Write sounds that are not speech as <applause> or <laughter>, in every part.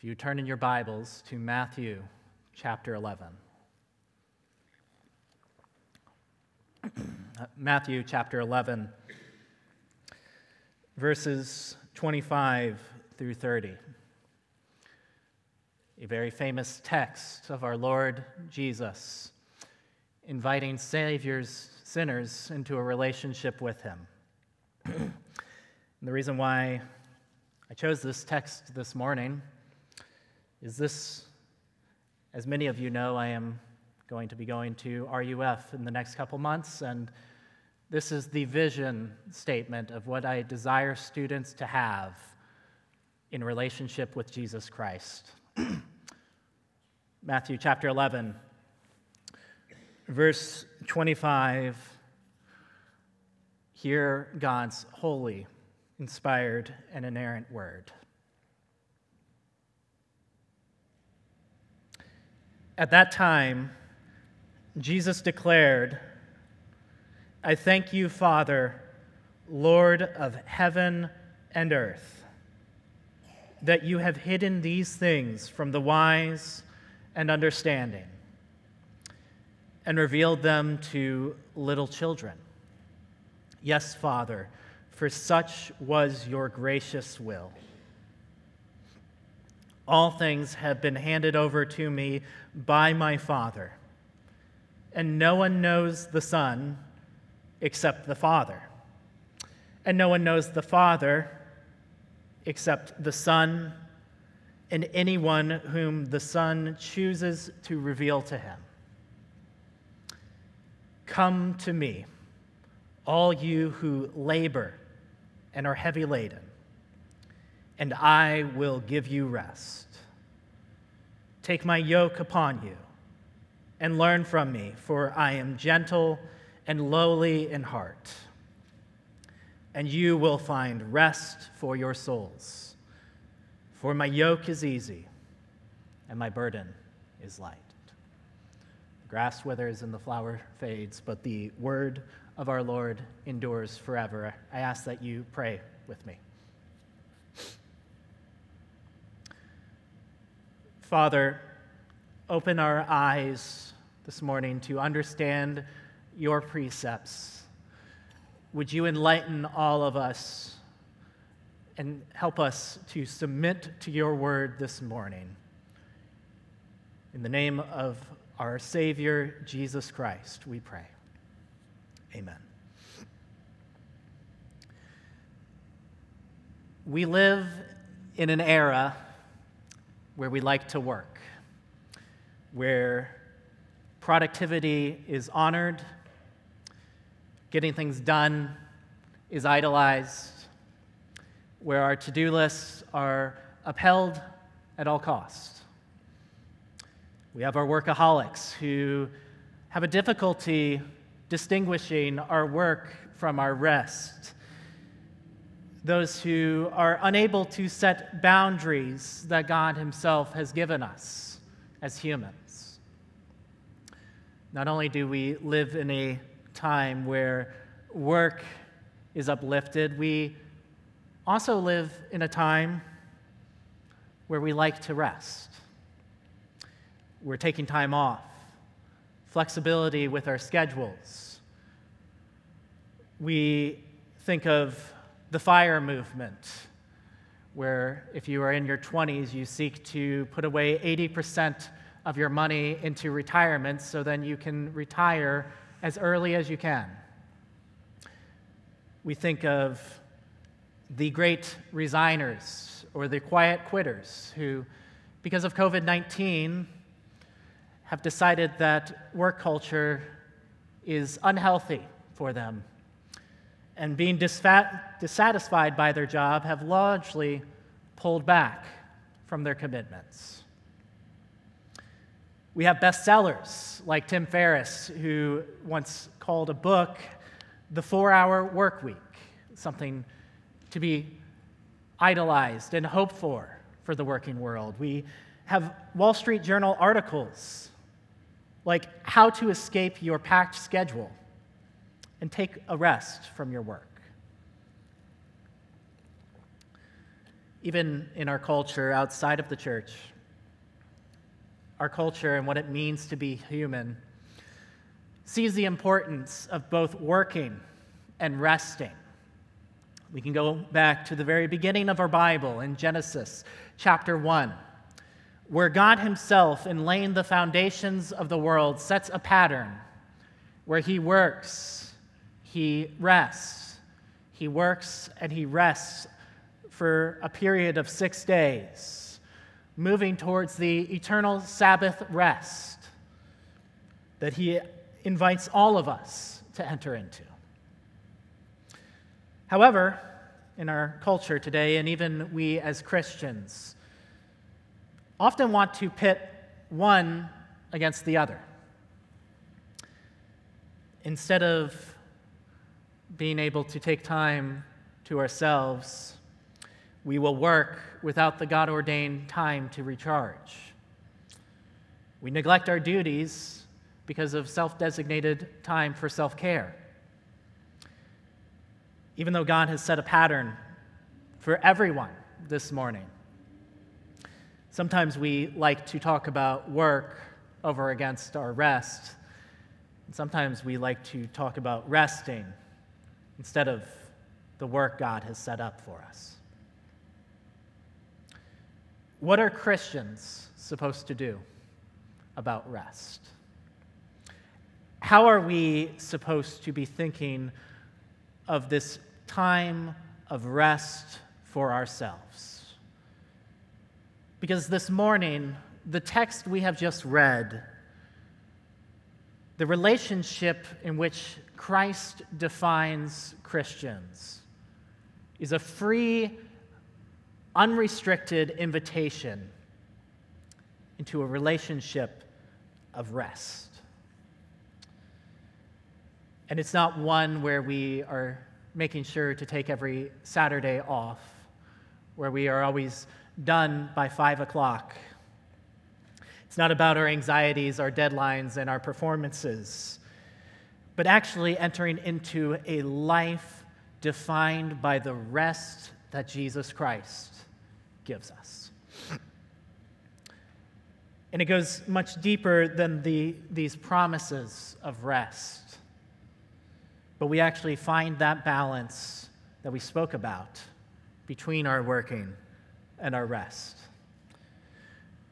If you turn in your Bibles to Matthew chapter 11. Uh, Matthew chapter 11, verses 25 through 30. A very famous text of our Lord Jesus inviting Savior's sinners into a relationship with Him. <clears throat> the reason why I chose this text this morning is this, as many of you know, I am going to be going to RUF in the next couple months, and this is the vision statement of what I desire students to have in relationship with Jesus Christ. <clears throat> Matthew chapter 11, verse 25. Hear God's holy, inspired, and inerrant word. At that time, Jesus declared, I thank you, Father, Lord of heaven and earth, that you have hidden these things from the wise and understanding and revealed them to little children. Yes, Father, for such was your gracious will. All things have been handed over to me by my Father, and no one knows the Son except the Father, and no one knows the Father except the Son and anyone whom the Son chooses to reveal to him. Come to me, all you who labor and are heavy laden and I will give you rest. Take my yoke upon you and learn from me, for I am gentle and lowly in heart, and you will find rest for your souls. For my yoke is easy and my burden is light. The grass withers and the flower fades, but the word of our Lord endures forever. I ask that you pray with me. Father, open our eyes this morning to understand your precepts. Would you enlighten all of us and help us to submit to your word this morning? In the name of our Savior, Jesus Christ, we pray. Amen. We live in an era where we like to work, where productivity is honored, getting things done is idolized, where our to do lists are upheld at all costs. We have our workaholics who have a difficulty distinguishing our work from our rest those who are unable to set boundaries that God Himself has given us as humans. Not only do we live in a time where work is uplifted, we also live in a time where we like to rest. We're taking time off, flexibility with our schedules. We think of the fire movement, where if you are in your 20s, you seek to put away 80% of your money into retirement so then you can retire as early as you can. We think of the great resigners or the quiet quitters who, because of COVID 19, have decided that work culture is unhealthy for them and being dissatisfied by their job have largely pulled back from their commitments. We have bestsellers like Tim Ferriss, who once called a book The Four Hour Work Week, something to be idolized and hoped for for the working world. We have Wall Street Journal articles like How to Escape Your Packed Schedule and take a rest from your work. even in our culture outside of the church, our culture and what it means to be human, sees the importance of both working and resting. We can go back to the very beginning of our Bible in Genesis chapter 1, where God Himself, in laying the foundations of the world, sets a pattern where He works, He rests, He works, and He rests for a period of six days, moving towards the eternal Sabbath rest that he invites all of us to enter into. However, in our culture today, and even we as Christians, often want to pit one against the other. Instead of being able to take time to ourselves, we will work without the God ordained time to recharge. We neglect our duties because of self designated time for self care. Even though God has set a pattern for everyone this morning, sometimes we like to talk about work over against our rest. Sometimes we like to talk about resting instead of the work God has set up for us. What are Christians supposed to do about rest? How are we supposed to be thinking of this time of rest for ourselves? Because this morning, the text we have just read, the relationship in which Christ defines Christians, is a free unrestricted invitation into a relationship of rest. And it's not one where we are making sure to take every Saturday off, where we are always done by five o'clock. It's not about our anxieties, our deadlines, and our performances, but actually entering into a life defined by the rest that Jesus Christ gives us. And it goes much deeper than the, these promises of rest. But we actually find that balance that we spoke about between our working and our rest.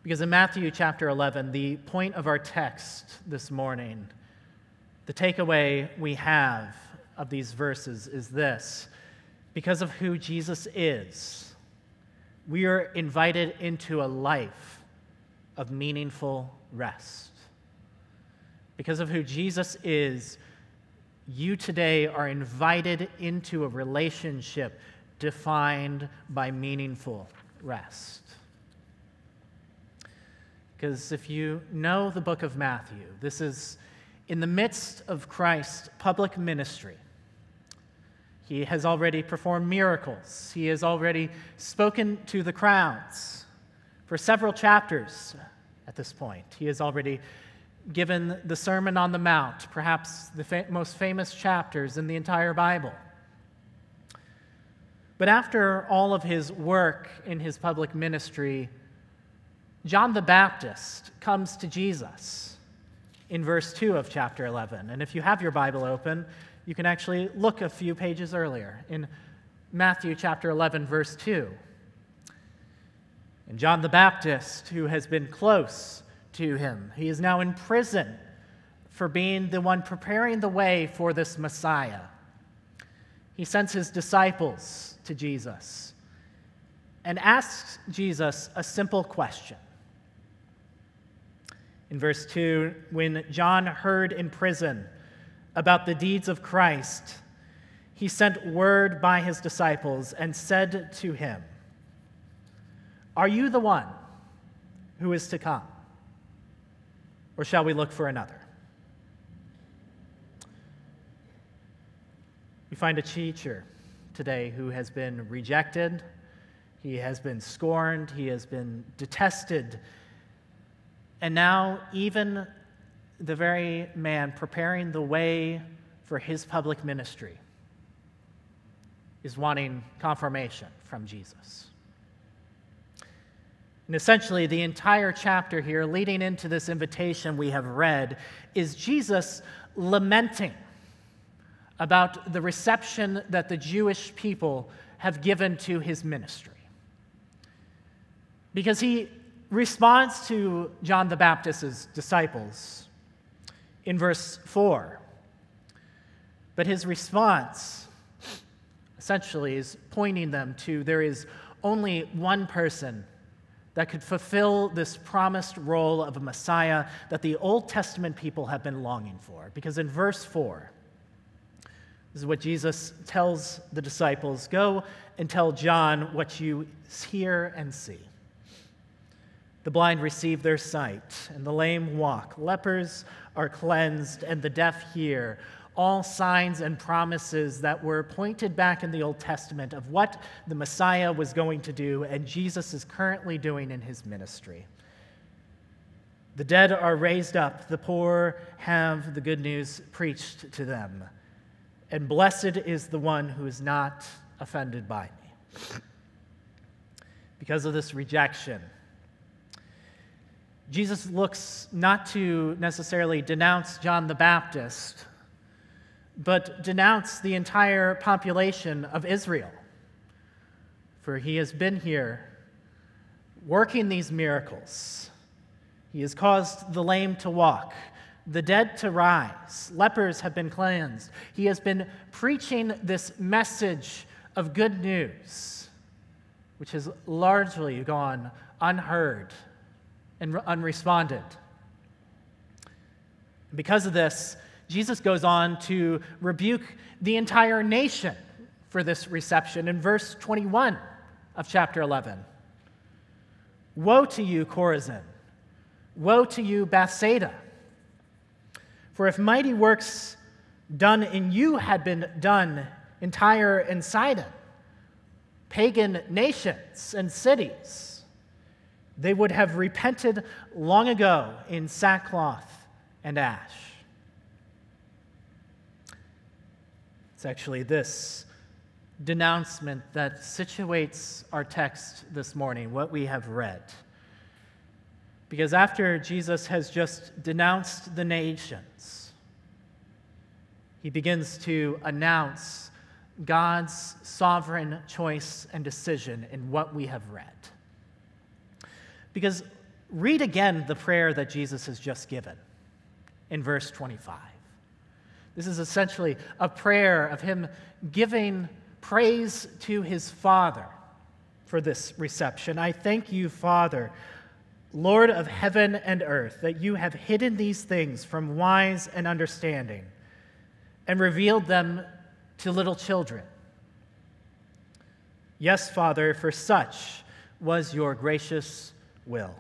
Because in Matthew chapter 11, the point of our text this morning, the takeaway we have of these verses is this because of who Jesus is, we are invited into a life of meaningful rest. Because of who Jesus is, you today are invited into a relationship defined by meaningful rest. Because if you know the book of Matthew, this is in the midst of Christ's public ministry. He has already performed miracles. He has already spoken to the crowds for several chapters at this point. He has already given the Sermon on the Mount, perhaps the fa- most famous chapters in the entire Bible. But after all of his work in his public ministry, John the Baptist comes to Jesus in verse 2 of chapter 11. And if you have your Bible open, you can actually look a few pages earlier in Matthew chapter 11, verse 2. And John the Baptist, who has been close to him, he is now in prison for being the one preparing the way for this Messiah. He sends his disciples to Jesus and asks Jesus a simple question. In verse 2, when John heard in prison about the deeds of Christ, he sent word by his disciples and said to him, Are you the one who is to come? Or shall we look for another? We find a teacher today who has been rejected, he has been scorned, he has been detested, and now even the very man preparing the way for his public ministry is wanting confirmation from Jesus. And essentially, the entire chapter here, leading into this invitation we have read, is Jesus lamenting about the reception that the Jewish people have given to his ministry. Because he responds to John the Baptist's disciples in verse 4. But his response essentially is pointing them to there is only one person that could fulfill this promised role of a Messiah that the Old Testament people have been longing for. Because in verse 4, this is what Jesus tells the disciples Go and tell John what you hear and see. The blind receive their sight, and the lame walk. Lepers are cleansed, and the deaf hear. All signs and promises that were pointed back in the Old Testament of what the Messiah was going to do, and Jesus is currently doing in his ministry. The dead are raised up, the poor have the good news preached to them, and blessed is the one who is not offended by me. Because of this rejection, Jesus looks not to necessarily denounce John the Baptist, but denounce the entire population of Israel. For he has been here working these miracles. He has caused the lame to walk, the dead to rise, lepers have been cleansed. He has been preaching this message of good news, which has largely gone unheard and unresponded. Because of this, Jesus goes on to rebuke the entire nation for this reception in verse 21 of chapter 11. Woe to you, Chorazin! Woe to you, Bethsaida! For if mighty works done in you had been done in Tyre and Sidon, pagan nations and cities, they would have repented long ago in sackcloth and ash. It's actually this denouncement that situates our text this morning, what we have read. Because after Jesus has just denounced the nations, he begins to announce God's sovereign choice and decision in what we have read. Because read again the prayer that Jesus has just given in verse 25. This is essentially a prayer of him giving praise to his Father for this reception. I thank you, Father, Lord of heaven and earth, that you have hidden these things from wise and understanding and revealed them to little children. Yes, Father, for such was your gracious will.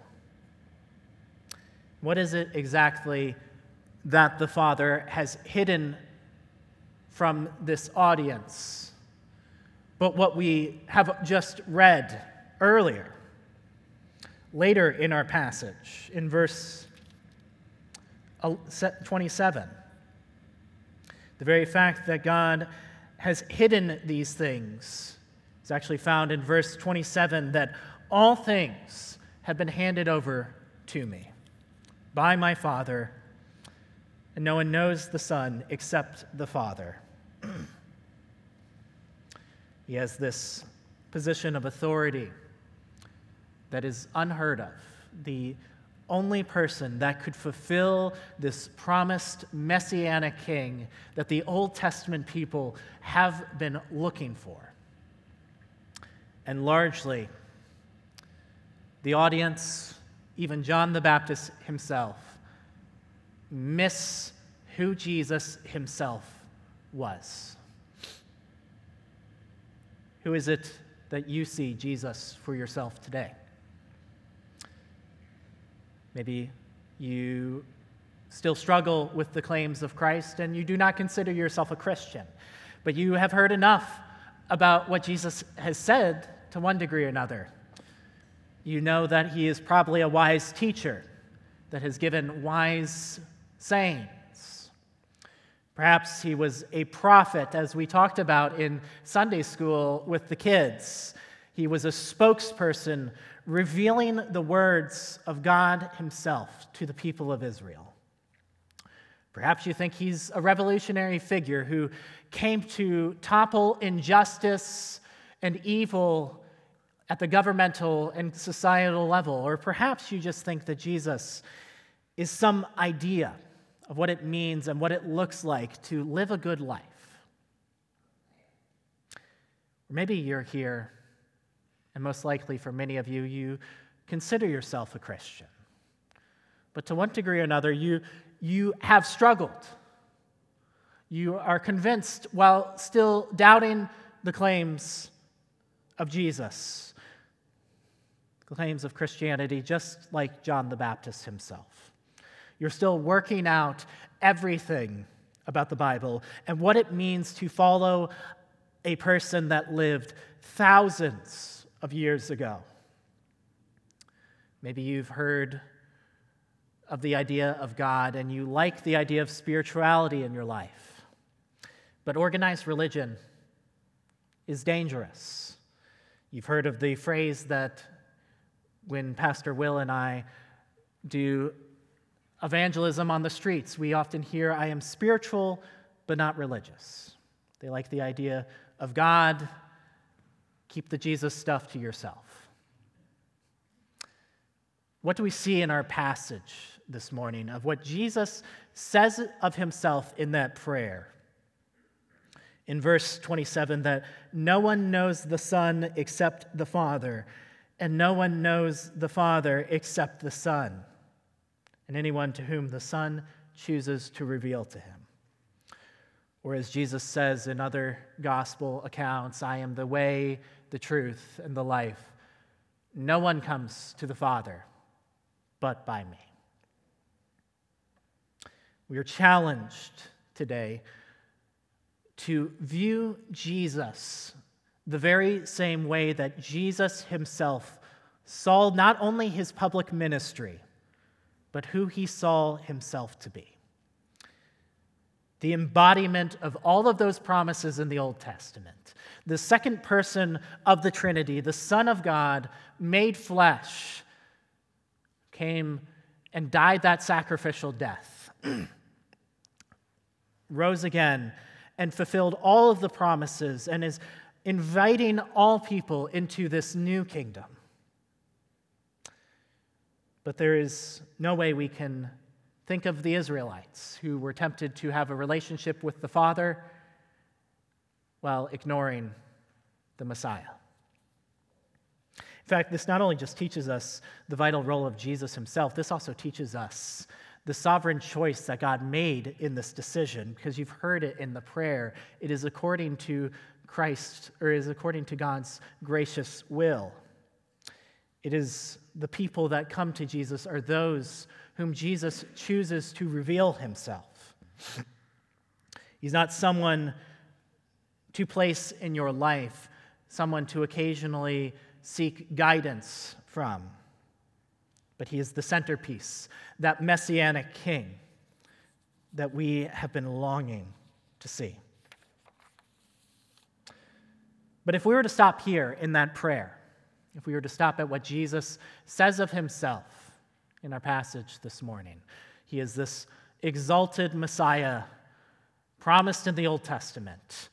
What is it exactly that the Father has hidden from this audience? But what we have just read earlier, later in our passage, in verse uh, 27. The very fact that God has hidden these things is actually found in verse 27 that all things have been handed over to me by my Father, and no one knows the Son except the Father. <clears throat> he has this position of authority that is unheard of. The only person that could fulfill this promised messianic king that the Old Testament people have been looking for. And largely, the audience, even John the Baptist himself, miss who Jesus himself was. Who is it that you see Jesus for yourself today? Maybe you still struggle with the claims of Christ and you do not consider yourself a Christian, but you have heard enough about what Jesus has said to one degree or another you know that he is probably a wise teacher that has given wise sayings. Perhaps he was a prophet, as we talked about in Sunday school with the kids. He was a spokesperson revealing the words of God Himself to the people of Israel. Perhaps you think he's a revolutionary figure who came to topple injustice and evil at the governmental and societal level. Or perhaps you just think that Jesus is some idea of what it means and what it looks like to live a good life. Or maybe you're here, and most likely for many of you, you consider yourself a Christian. But to one degree or another, you, you have struggled. You are convinced while still doubting the claims of Jesus, claims of Christianity, just like John the Baptist himself. You're still working out everything about the Bible and what it means to follow a person that lived thousands of years ago. Maybe you've heard of the idea of God and you like the idea of spirituality in your life. But organized religion is dangerous. You've heard of the phrase that when Pastor Will and I do evangelism on the streets, we often hear, I am spiritual but not religious. They like the idea of God, keep the Jesus stuff to yourself. What do we see in our passage this morning of what Jesus says of himself in that prayer? In verse 27, that no one knows the Son except the Father, and no one knows the Father except the Son, and anyone to whom the Son chooses to reveal to him. Or as Jesus says in other gospel accounts, I am the way, the truth, and the life. No one comes to the Father but by me. We are challenged today to view Jesus the very same way that Jesus himself saw not only his public ministry, but who he saw himself to be. The embodiment of all of those promises in the Old Testament. The second person of the Trinity, the Son of God, made flesh came and died that sacrificial death, <clears throat> rose again, and fulfilled all of the promises, and is inviting all people into this new kingdom. But there is no way we can think of the Israelites who were tempted to have a relationship with the Father while ignoring the Messiah. In fact, this not only just teaches us the vital role of Jesus himself, this also teaches us the sovereign choice that God made in this decision, because you've heard it in the prayer. It is according to Christ, or is according to God's gracious will. It is the people that come to Jesus are those whom Jesus chooses to reveal himself. He's not someone to place in your life, someone to occasionally seek guidance from. But he is the centerpiece, that messianic king that we have been longing to see. But if we were to stop here in that prayer, if we were to stop at what Jesus says of himself in our passage this morning, he is this exalted Messiah promised in the Old Testament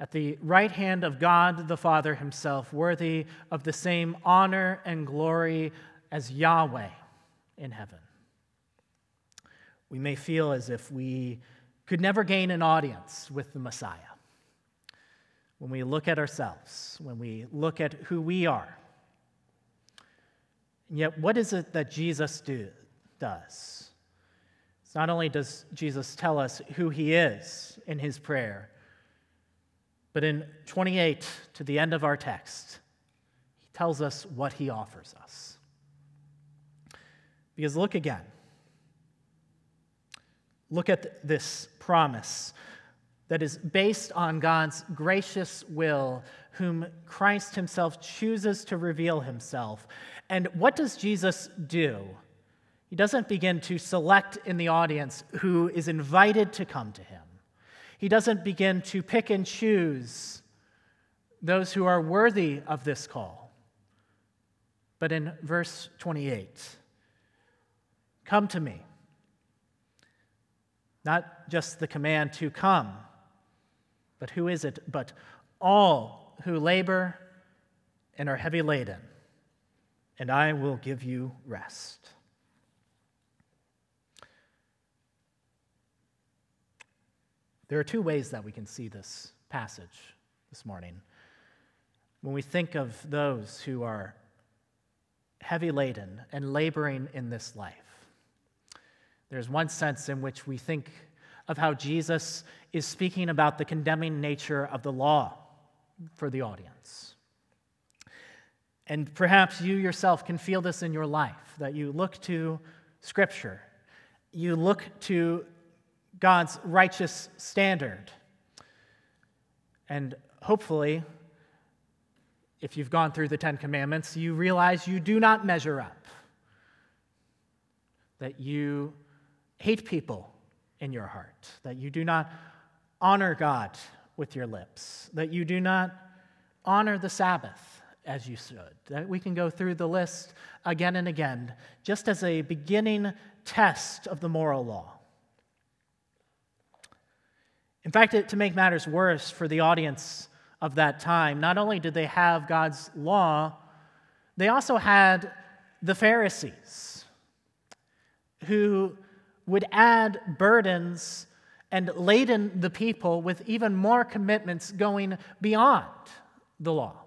at the right hand of God the Father himself, worthy of the same honor and glory as Yahweh in heaven. We may feel as if we could never gain an audience with the Messiah. When we look at ourselves, when we look at who we are. And yet, what is it that Jesus do, does? Not only does Jesus tell us who he is in his prayer, but in 28, to the end of our text, he tells us what he offers us. Because look again. Look at this promise that is based on God's gracious will, whom Christ himself chooses to reveal himself. And what does Jesus do? He doesn't begin to select in the audience who is invited to come to him. He doesn't begin to pick and choose those who are worthy of this call. but in verse 28. Come to me. Not just the command to come, but who is it? But all who labor and are heavy laden, and I will give you rest. There are two ways that we can see this passage this morning. When we think of those who are heavy laden and laboring in this life, there's one sense in which we think of how Jesus is speaking about the condemning nature of the law for the audience. And perhaps you yourself can feel this in your life that you look to Scripture, you look to God's righteous standard. And hopefully, if you've gone through the Ten Commandments, you realize you do not measure up, that you hate people in your heart, that you do not honor God with your lips, that you do not honor the Sabbath as you should. That we can go through the list again and again, just as a beginning test of the moral law. In fact, to make matters worse for the audience of that time, not only did they have God's law, they also had the Pharisees who would add burdens and laden the people with even more commitments going beyond the law.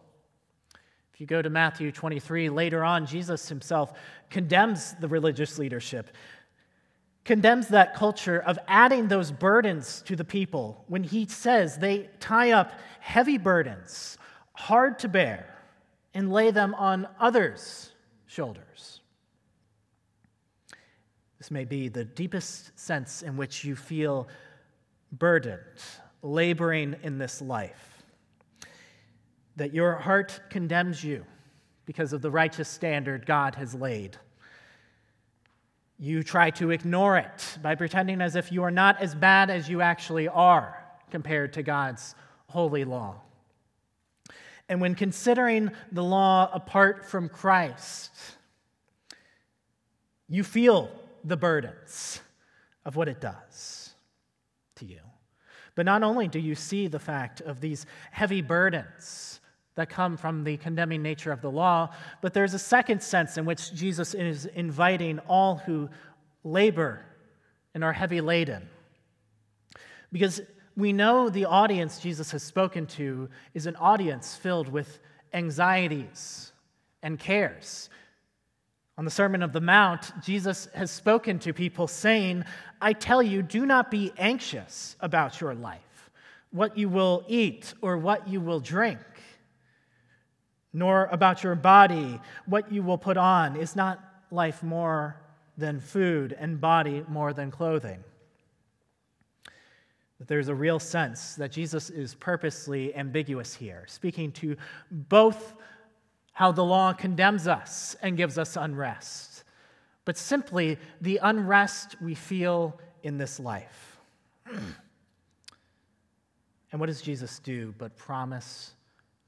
If you go to Matthew 23, later on, Jesus himself condemns the religious leadership condemns that culture of adding those burdens to the people when he says they tie up heavy burdens, hard to bear, and lay them on others' shoulders. This may be the deepest sense in which you feel burdened, laboring in this life. That your heart condemns you because of the righteous standard God has laid you try to ignore it by pretending as if you are not as bad as you actually are compared to God's holy law. And when considering the law apart from Christ, you feel the burdens of what it does to you. But not only do you see the fact of these heavy burdens, that come from the condemning nature of the law, but there's a second sense in which Jesus is inviting all who labor and are heavy laden. Because we know the audience Jesus has spoken to is an audience filled with anxieties and cares. On the Sermon of the Mount, Jesus has spoken to people saying, I tell you, do not be anxious about your life, what you will eat or what you will drink nor about your body, what you will put on. Is not life more than food, and body more than clothing? That there's a real sense that Jesus is purposely ambiguous here, speaking to both how the law condemns us and gives us unrest, but simply the unrest we feel in this life. <clears throat> and what does Jesus do but promise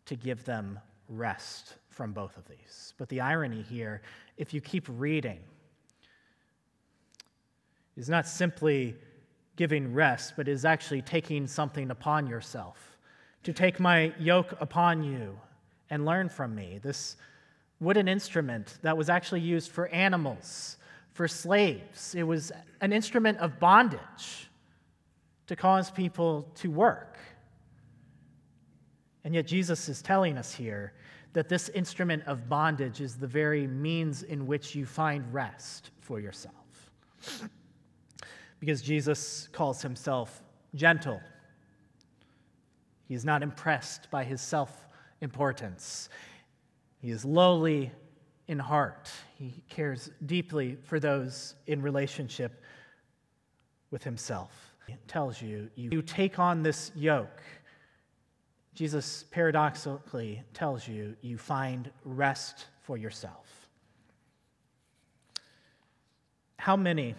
to give them rest from both of these. But the irony here, if you keep reading, is not simply giving rest, but is actually taking something upon yourself. To take my yoke upon you and learn from me. This wooden instrument that was actually used for animals, for slaves. It was an instrument of bondage to cause people to work. And yet, Jesus is telling us here that this instrument of bondage is the very means in which you find rest for yourself. Because Jesus calls himself gentle, he is not impressed by his self importance. He is lowly in heart. He cares deeply for those in relationship with himself. He tells you, you take on this yoke Jesus paradoxically tells you you find rest for yourself. How many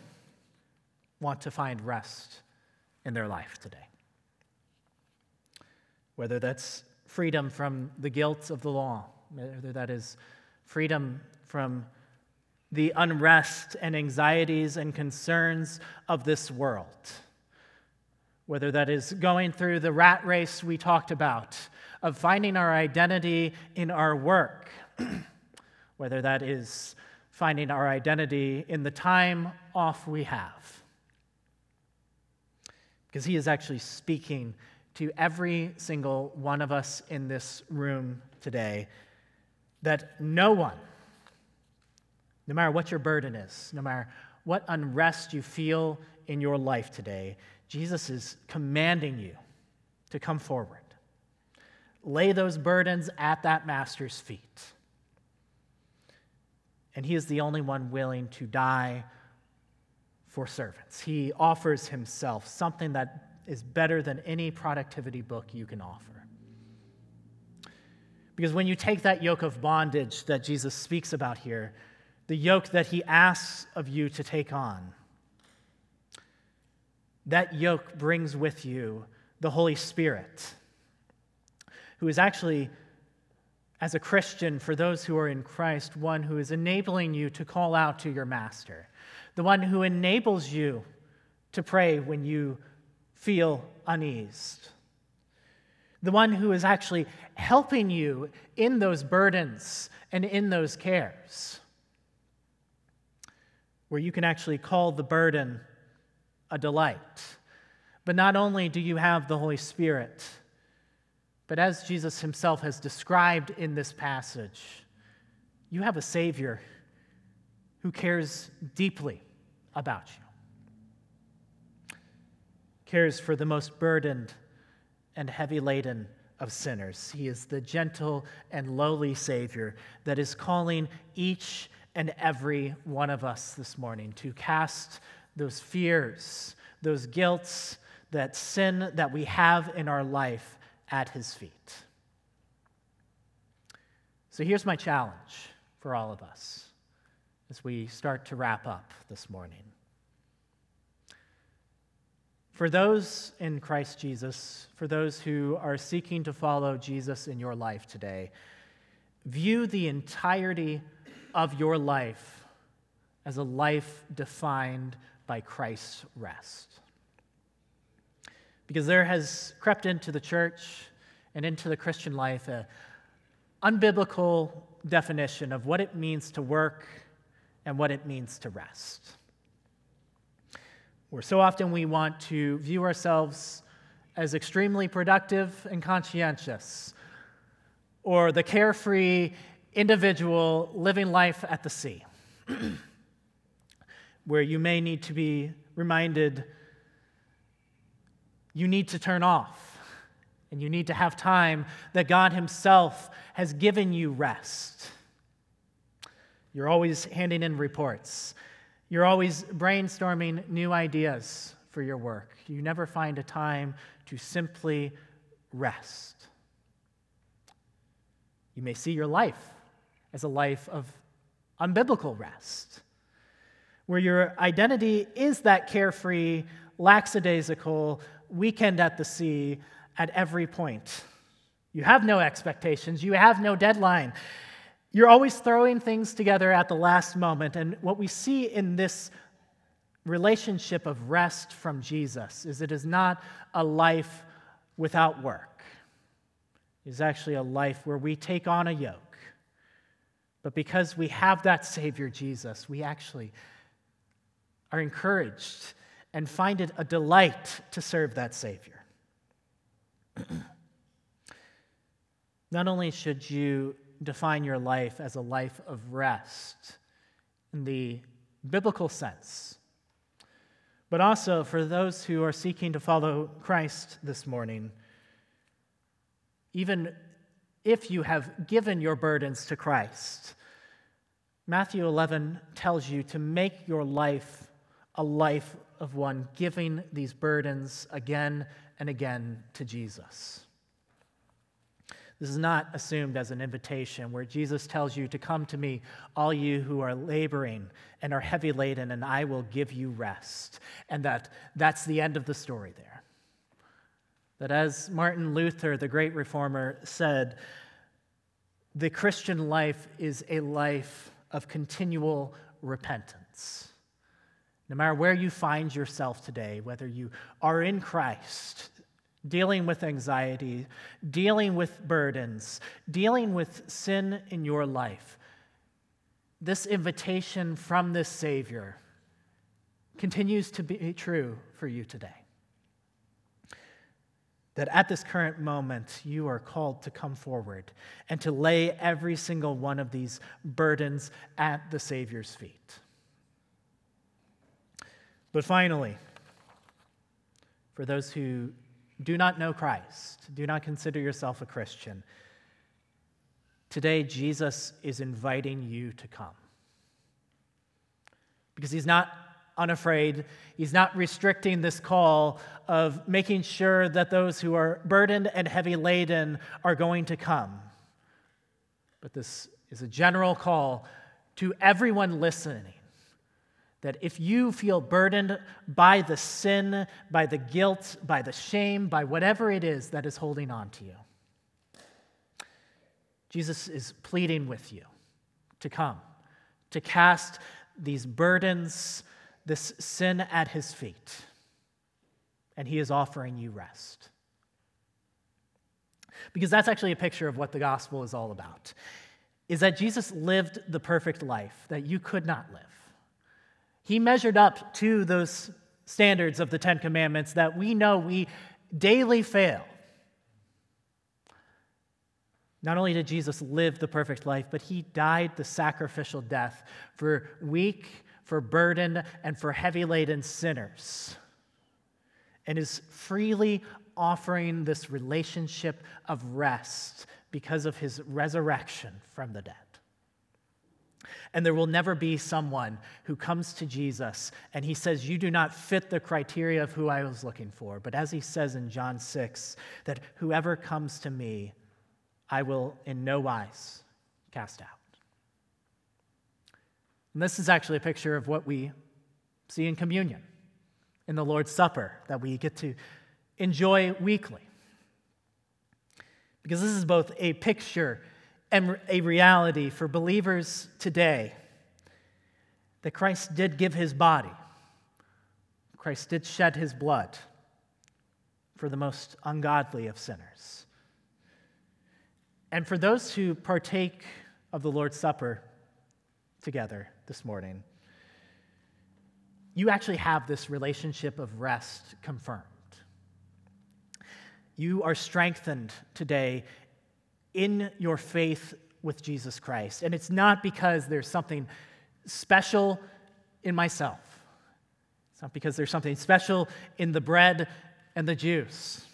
want to find rest in their life today? Whether that's freedom from the guilt of the law, whether that is freedom from the unrest and anxieties and concerns of this world. Whether that is going through the rat race we talked about, of finding our identity in our work, <clears throat> whether that is finding our identity in the time off we have. Because he is actually speaking to every single one of us in this room today that no one, no matter what your burden is, no matter what unrest you feel in your life today, Jesus is commanding you to come forward. Lay those burdens at that master's feet. And he is the only one willing to die for servants. He offers himself something that is better than any productivity book you can offer. Because when you take that yoke of bondage that Jesus speaks about here, the yoke that he asks of you to take on, that yoke brings with you the Holy Spirit, who is actually, as a Christian, for those who are in Christ, one who is enabling you to call out to your master, the one who enables you to pray when you feel uneased, the one who is actually helping you in those burdens and in those cares, where you can actually call the burden a delight. But not only do you have the Holy Spirit, but as Jesus himself has described in this passage, you have a Savior who cares deeply about you cares for the most burdened and heavy laden of sinners. He is the gentle and lowly Savior that is calling each and every one of us this morning to cast those fears, those guilts, that sin that we have in our life at His feet. So here's my challenge for all of us as we start to wrap up this morning. For those in Christ Jesus, for those who are seeking to follow Jesus in your life today, view the entirety of your life as a life defined by Christ's rest. Because there has crept into the church and into the Christian life an unbiblical definition of what it means to work and what it means to rest where so often we want to view ourselves as extremely productive and conscientious, or the carefree individual living life at the sea, <clears throat> where you may need to be reminded you need to turn off and you need to have time that God Himself has given you rest. You're always handing in reports. You're always brainstorming new ideas for your work. You never find a time to simply rest. You may see your life as a life of unbiblical rest, where your identity is that carefree, lackadaisical weekend at the sea at every point. You have no expectations, you have no deadline. You're always throwing things together at the last moment. And what we see in this relationship of rest from Jesus is it is not a life without work. It is actually a life where we take on a yoke. But because we have that Savior, Jesus, we actually are encouraged and find it a delight to serve that Savior. <clears throat> Not only should you define your life as a life of rest in the biblical sense. But also for those who are seeking to follow Christ this morning, even if you have given your burdens to Christ, Matthew 11 tells you to make your life a life of one giving these burdens again and again to Jesus. This is not assumed as an invitation where Jesus tells you to come to me, all you who are laboring and are heavy laden, and I will give you rest. And that that's the end of the story there. That as Martin Luther, the great reformer, said, the Christian life is a life of continual repentance. No matter where you find yourself today, whether you are in Christ, dealing with anxiety, dealing with burdens, dealing with sin in your life, this invitation from this Savior continues to be true for you today. That at this current moment, you are called to come forward and to lay every single one of these burdens at the Savior's feet. But finally, for those who do not know Christ, do not consider yourself a Christian, today Jesus is inviting you to come. Because he's not unafraid, he's not restricting this call of making sure that those who are burdened and heavy laden are going to come. But this is a general call to everyone listening that if you feel burdened by the sin, by the guilt, by the shame, by whatever it is that is holding on to you, Jesus is pleading with you to come, to cast these burdens, this sin at his feet, and he is offering you rest. Because that's actually a picture of what the gospel is all about. Is that Jesus lived the perfect life that you could not live. He measured up to those standards of the Ten Commandments that we know we daily fail. Not only did Jesus live the perfect life, but he died the sacrificial death for weak, for burdened, and for heavy laden sinners, and is freely offering this relationship of rest because of his resurrection from the dead. And there will never be someone who comes to Jesus and he says, You do not fit the criteria of who I was looking for. But as he says in John 6, that whoever comes to me, I will in no wise cast out. And this is actually a picture of what we see in communion, in the Lord's Supper that we get to enjoy weekly. Because this is both a picture a reality for believers today that Christ did give his body, Christ did shed his blood for the most ungodly of sinners. And for those who partake of the Lord's Supper together this morning, you actually have this relationship of rest confirmed. You are strengthened today in your faith with Jesus Christ. And it's not because there's something special in myself, it's not because there's something special in the bread and the juice.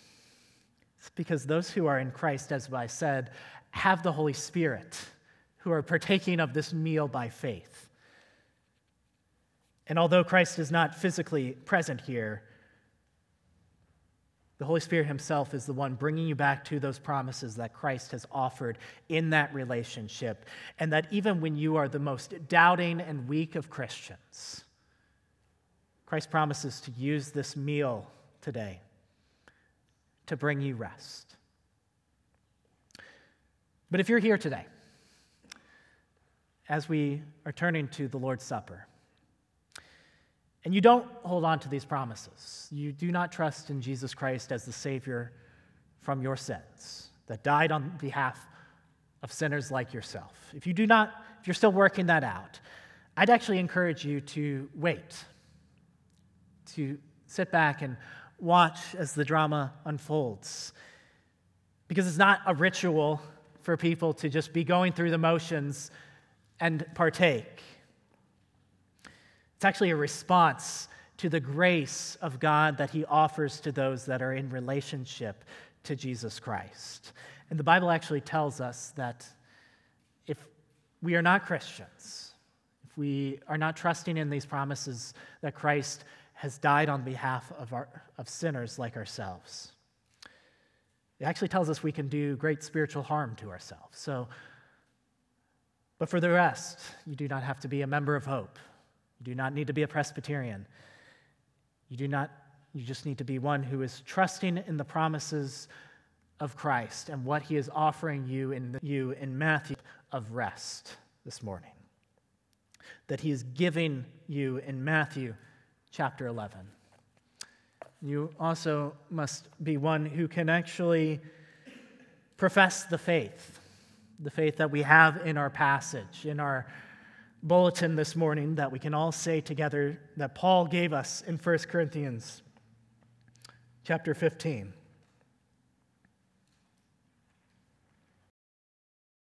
It's because those who are in Christ, as I said, have the Holy Spirit, who are partaking of this meal by faith. And although Christ is not physically present here, the Holy Spirit Himself is the one bringing you back to those promises that Christ has offered in that relationship. And that even when you are the most doubting and weak of Christians, Christ promises to use this meal today to bring you rest. But if you're here today, as we are turning to the Lord's Supper, and you don't hold on to these promises. You do not trust in Jesus Christ as the Savior from your sins, that died on behalf of sinners like yourself. If you do not, if you're still working that out, I'd actually encourage you to wait, to sit back and watch as the drama unfolds. Because it's not a ritual for people to just be going through the motions and partake. It's actually a response to the grace of God that He offers to those that are in relationship to Jesus Christ. And the Bible actually tells us that if we are not Christians, if we are not trusting in these promises that Christ has died on behalf of, our, of sinners like ourselves, it actually tells us we can do great spiritual harm to ourselves. So, but for the rest, you do not have to be a member of hope. You do not need to be a Presbyterian. You do not you just need to be one who is trusting in the promises of Christ and what he is offering you in, you in Matthew of rest this morning. That he is giving you in Matthew chapter 11. You also must be one who can actually profess the faith, the faith that we have in our passage, in our bulletin this morning, that we can all say together that Paul gave us in 1 Corinthians chapter 15.